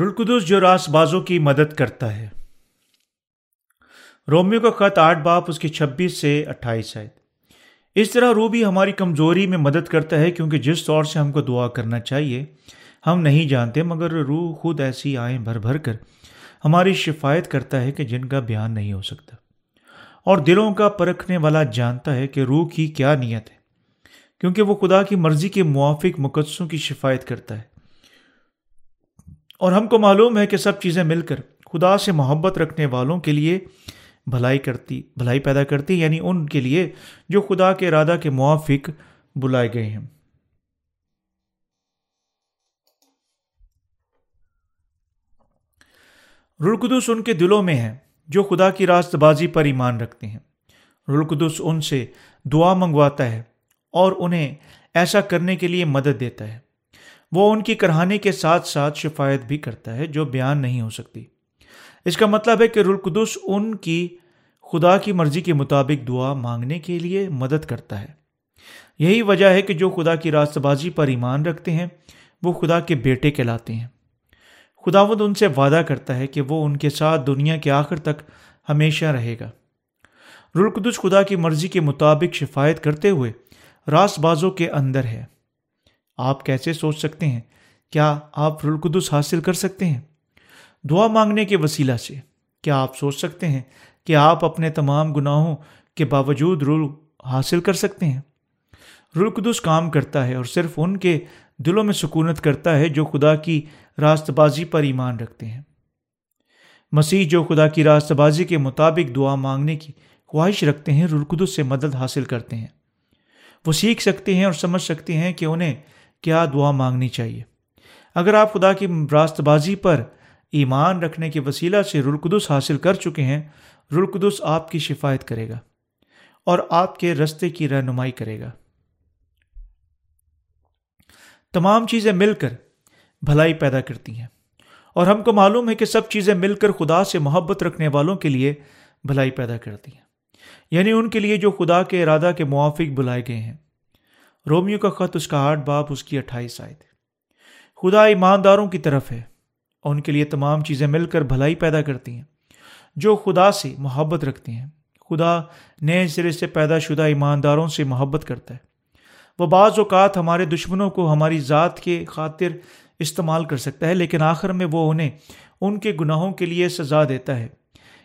رلقدس جو راس بازوں کی مدد کرتا ہے۔ رومیو کا خط آٹھ باپ اس کی چھبیس سے اٹھائیس ہے۔ اس طرح روح بھی ہماری کمزوری میں مدد کرتا ہے کیونکہ جس طور سے ہم کو دعا کرنا چاہیے، ہم نہیں جانتے، مگر روح خود ایسی آئیں بھر بھر کر ہماری شفایت کرتا ہے کہ جن کا بیان نہیں ہو سکتا۔ اور دلوں کا پرکھنے والا جانتا ہے کہ روح کی کیا نیت ہے، کیونکہ وہ خدا کی مرضی کے موافق مقدسوں کی شفایت کرتا ہے۔ اور ہم کو معلوم ہے کہ سب چیزیں مل کر خدا سے محبت رکھنے والوں کے لیے بھلائی کرتی، بھلائی پیدا کرتی یعنی ان کے لیے جو خدا کے ارادہ کے موافق بلائے گئے ہیں۔ رلقدس ان کے دلوں میں ہے جو خدا کی راست بازی پر ایمان رکھتے ہیں۔ رلقدس ان سے دعا منگواتا ہے اور انہیں ایسا کرنے کے لیے مدد دیتا ہے۔ وہ ان کی کرہانے کے ساتھ ساتھ شفایت بھی کرتا ہے جو بیان نہیں ہو سکتی۔ اس کا مطلب ہے کہ رلقدس ان کی خدا کی مرضی کے مطابق دعا مانگنے کے لیے مدد کرتا ہے۔ یہی وجہ ہے کہ جو خدا کی راست بازی پر ایمان رکھتے ہیں، وہ خدا کے بیٹے کہلاتے ہیں۔ خداوند ان سے وعدہ کرتا ہے کہ وہ ان کے ساتھ دنیا کے آخر تک ہمیشہ رہے گا۔ رلقدس خدا کی مرضی کے مطابق شفایت کرتے ہوئے راس بازوں کے اندر ہے۔ آپ کیسے سوچ سکتے ہیں؟ کیا آپ رلقدس حاصل کر سکتے ہیں؟ دعا مانگنے کے وسیلہ سے، کیا آپ سوچ سکتے ہیں کہ آپ اپنے تمام گناہوں کے باوجود رول حاصل کر سکتے ہیں؟ رلقدس کام کرتا ہے اور صرف ان کے دلوں میں سکونت کرتا ہے جو خدا کی راست بازی پر ایمان رکھتے ہیں۔ مسیح جو خدا کی راست بازی کے مطابق دعا مانگنے کی خواہش رکھتے ہیں رلقدس سے مدد حاصل کرتے ہیں۔ وہ سیکھ سکتے ہیں اور سمجھ سکتے ہیں کہ انہیں کیا دعا مانگنی چاہیے؟ اگر آپ خدا کی راست بازی پر ایمان رکھنے کے وسیلہ سے رلقدس حاصل کر چکے ہیں رلقدس آپ کی شفایت کرے گا اور آپ کے رستے کی رہنمائی کرے گا۔ تمام چیزیں مل کر بھلائی پیدا کرتی ہیں اور ہم کو معلوم ہے کہ سب چیزیں مل کر خدا سے محبت رکھنے والوں کے لیے بھلائی پیدا کرتی ہیں۔ یعنی ان کے لیے جو خدا کے ارادہ کے موافق بلائے گئے ہیں۔ رومیو کا خط اس کا آٹھ باپ اس کی اٹھائیس آئے تھے خدا ایمانداروں کی طرف ہے۔ اور ان کے لیے تمام چیزیں مل کر بھلائی پیدا کرتی ہیں۔ جو خدا سے محبت رکھتے ہیں۔ خدا نئے سرے سے پیدا شدہ ایمانداروں سے محبت کرتا ہے۔ وہ بعض اوقات ہمارے دشمنوں کو ہماری ذات کے خاطر استعمال کر سکتا ہے، لیکن آخر میں وہ انہیں ان کے گناہوں کے لیے سزا دیتا ہے۔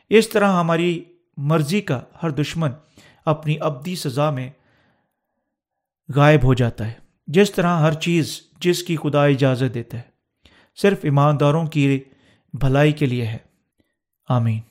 اس طرح ہماری مرضی کا ہر دشمن اپنی ابدی سزا میں غائب ہو جاتا ہے۔ جس طرح ہر چیز جس کی خدا اجازت دیتا ہے، صرف ایمانداروں کی بھلائی کے لیے ہے۔ آمین۔